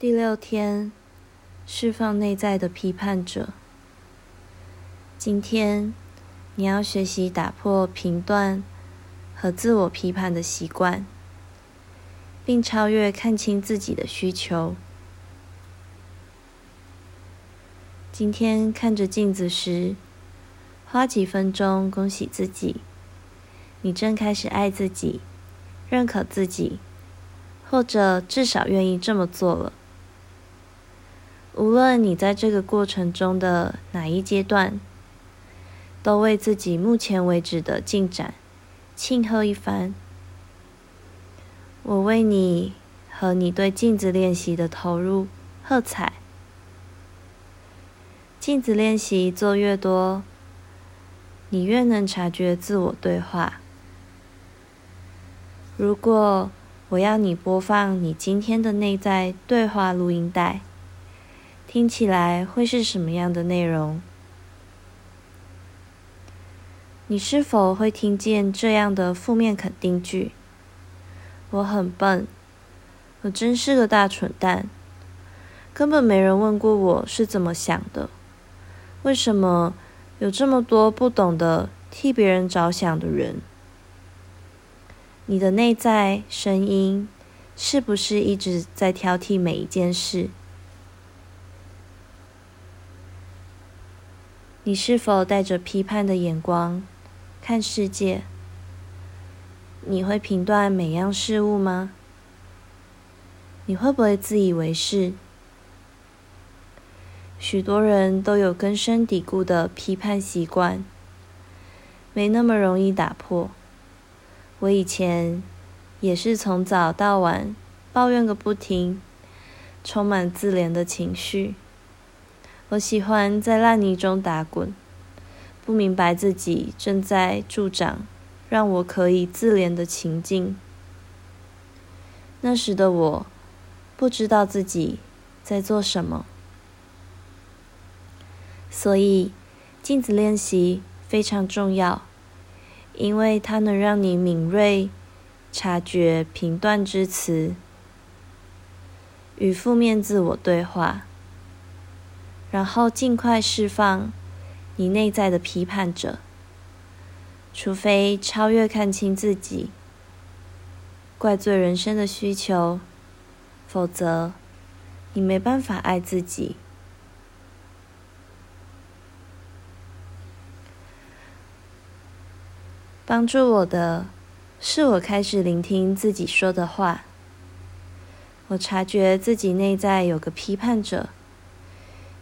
第六天，释放内在的批判者。今天，你要学习打破评断和自我批判的习惯，并超越看清自己的需求。今天看着镜子时，花几分钟恭喜自己，你正开始爱自己、认可自己，或者至少愿意这么做了。无论你在这个过程中的哪一阶段，都为自己目前为止的进展庆贺一番。我为你和你对镜子练习的投入喝彩。镜子练习做越多，你越能察觉自我对话。如果我要你播放你今天的内在对话录音带。听起来会是什么样的内容？你是否会听见这样的负面肯定句？我很笨，我真是个大蠢蛋，根本没人问过我是怎么想的。为什么有这么多不懂得替别人着想的人？你的内在声音是不是一直在挑剔每一件事？你是否带着批判的眼光看世界？你会评断每样事物吗？你会不会自以为是？许多人都有根深蒂固的批判习惯，没那么容易打破。我以前也是从早到晚抱怨个不停，充满自怜的情绪。我喜欢在烂泥中打滚，不明白自己正在助长让我可以自怜的情境。那时的我不知道自己在做什么，所以镜子练习非常重要，因为它能让你敏锐察觉评断之词与负面自我对话。然后尽快释放你内在的批判者，除非超越看清自己、怪罪人生的需求，否则你没办法爱自己。帮助我的是我开始聆听自己说的话，我察觉自己内在有个批判者。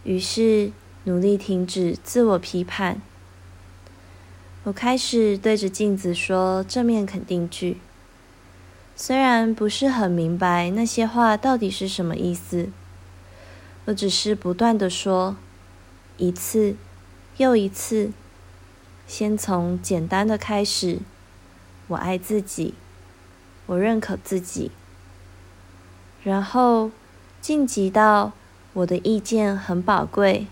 于是，努力停止自我批判。我开始对着镜子说正面肯定句，虽然不是很明白那些话到底是什么意思，我只是不断的说，一次又一次，先从简单的开始。我爱自己，我认可自己，然后晋级到。我的意见很宝贵，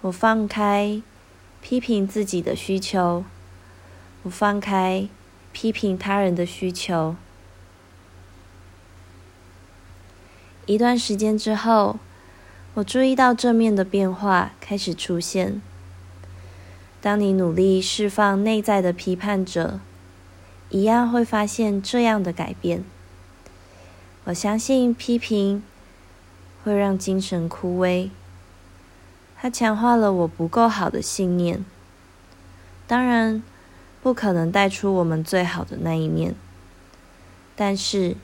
我放开批评自己的需求，我放开批评他人的需求。一段时间之后，我注意到正面的变化开始出现。当你努力释放内在的批判者，一样会发现这样的改变。我相信批评。会让精神枯萎。它强化了我不够好的信念，当然不可能带出我们最好的那一面。但是，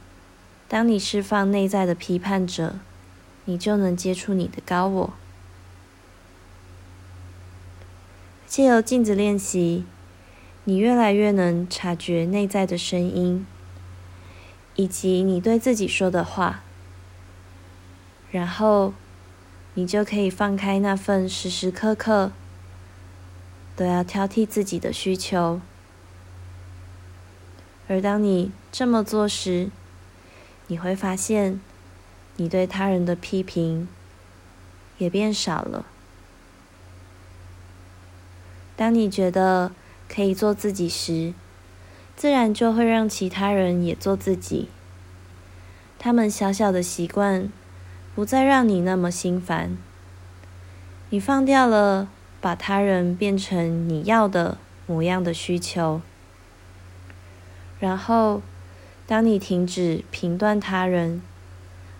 当你释放内在的批判者，你就能接触你的高我。借由镜子练习，你越来越能察觉内在的声音，以及你对自己说的话。然后，你就可以放开那份时时刻刻都要挑剔自己的需求。而当你这么做时，你会发现，你对他人的批评也变少了。当你觉得可以做自己时，自然就会让其他人也做自己。他们小小的习惯。不再让你那么心烦。你放掉了把他人变成你要的模样的需求，然后当你停止评断他人，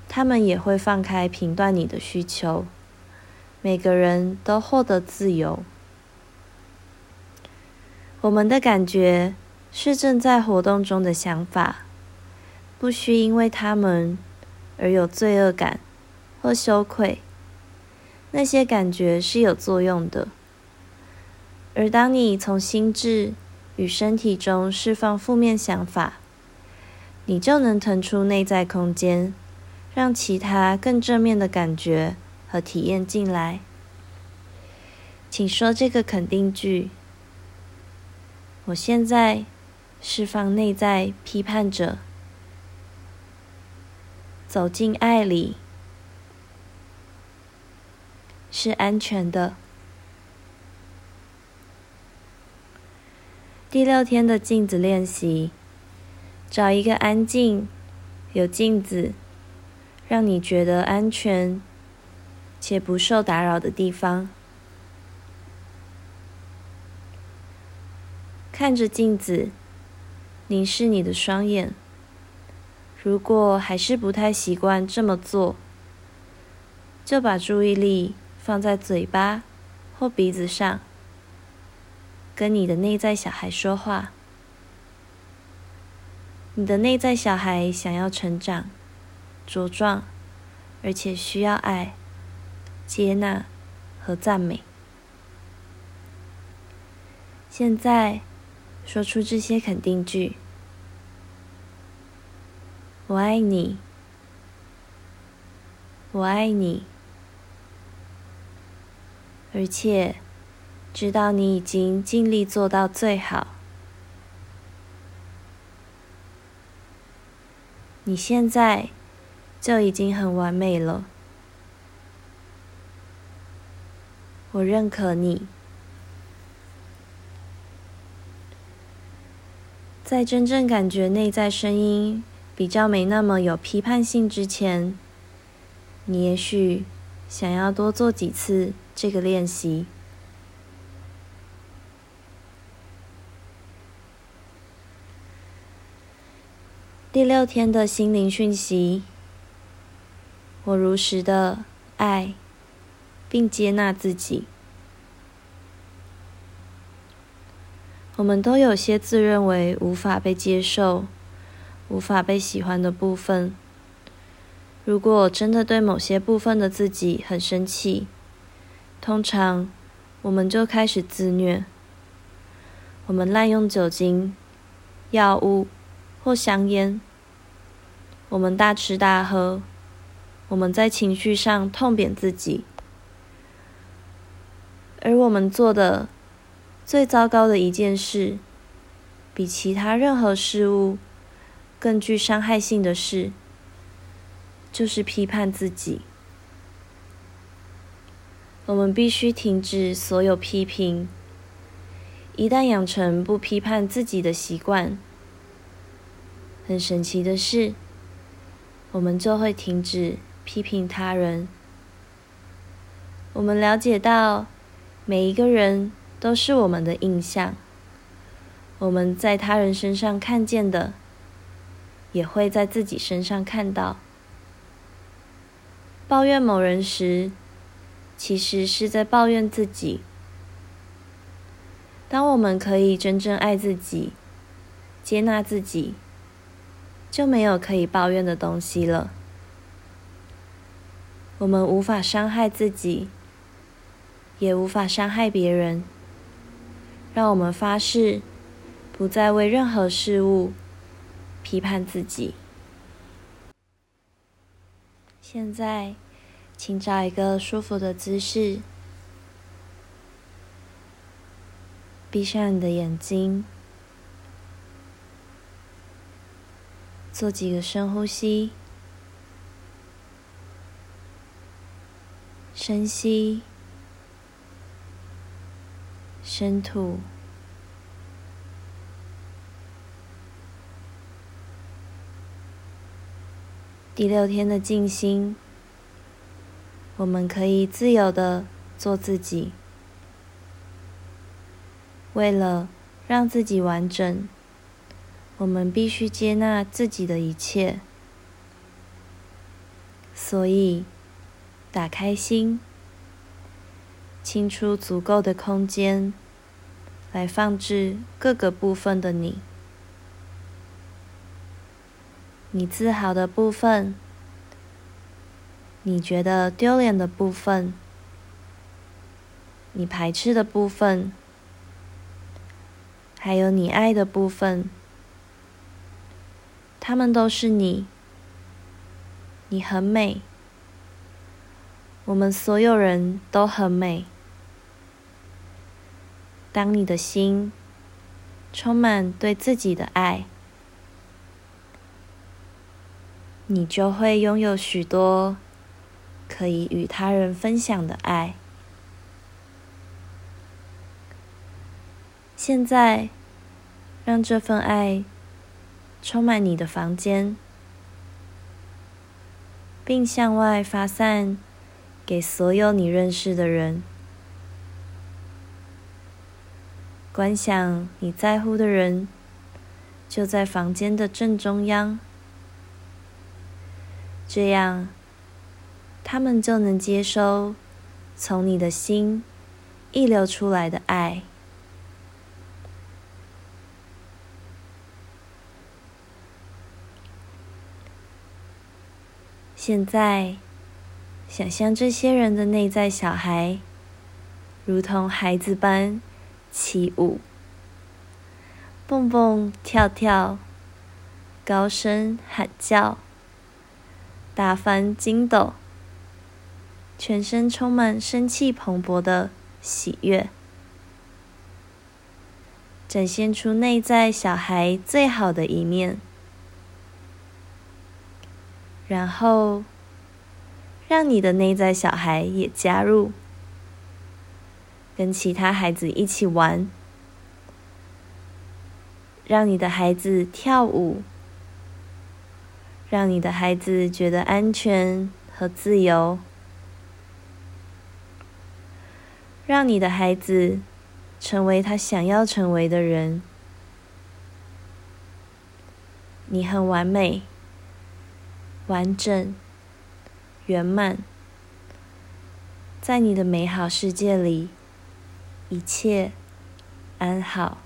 他们也会放开评断你的需求。每个人都获得自由。我们的感觉是正在活动中的想法，不需因为他们而有罪恶感或羞愧。那些感觉是有作用的，而当你从心智与身体中释放负面想法，你就能腾出内在空间，让其他更正面的感觉和体验进来。请说这个肯定句：我现在释放内在批判者，走进爱里。是安全的。第六天的镜子练习，找一个安静、有镜子、让你觉得安全且不受打扰的地方，看着镜子，凝视你的双眼。如果还是不太习惯这么做，就把注意力。放在嘴巴或鼻子上，跟你的内在小孩说话。你的内在小孩想要成长、茁壮，而且需要爱、接纳和赞美。现在，说出这些肯定句：我爱你，我爱你。而且，知道你已经尽力做到最好。你现在就已经很完美了。我认可你。在真正感觉内在声音比较没那么有批判性之前，你也许想要多做几次。这个练习，第六天的心灵讯息。我如实的爱并接纳自己。我们都有些自认为无法被接受、无法被喜欢的部分。如果真的对某些部分的自己很生气，通常，我们就开始自虐。我们滥用酒精、药物或香烟。我们大吃大喝。我们在情绪上痛扁自己。而我们做的最糟糕的一件事，比其他任何事物更具伤害性的事，就是批判自己。我们必须停止所有批评。一旦养成不批判自己的习惯，很神奇的是，我们就会停止批评他人。我们了解到，每一个人都是我们的印象。我们在他人身上看见的，也会在自己身上看到。抱怨某人时，其实是在抱怨自己。当我们可以真正爱自己、接纳自己，就没有可以抱怨的东西了。我们无法伤害自己，也无法伤害别人。让我们发誓，不再为任何事物批判自己。现在。请找一个舒服的姿势，闭上你的眼睛，做几个深呼吸，深吸，深吐。第六天的静心。我们可以自由的做自己。为了让自己完整，我们必须接纳自己的一切。所以，打开心，清出足够的空间，来放置各个部分的你。你自豪的部分，你觉得丢脸的部分，你排斥的部分，还有你爱的部分，他们都是你。你很美，我们所有人都很美。当你的心充满对自己的爱。你就会拥有许多可以与他人分享的爱。现在，让这份爱充满你的房间，并向外发散给所有你认识的人。观想你在乎的人就在房间的正中央。这样，他们就能接收从你的心溢流出来的爱。现在，想象这些人的内在小孩，如同孩子般起舞、蹦蹦跳跳、高声喊叫。打翻筋斗，全身充满生气蓬勃的喜悦，展现出内在小孩最好的一面。然后，让你的内在小孩也加入，跟其他孩子一起玩，让你的孩子跳舞。让你的孩子觉得安全和自由，让你的孩子成为他想要成为的人。你很完美、完整、圆满，在你的美好世界里，一切安好。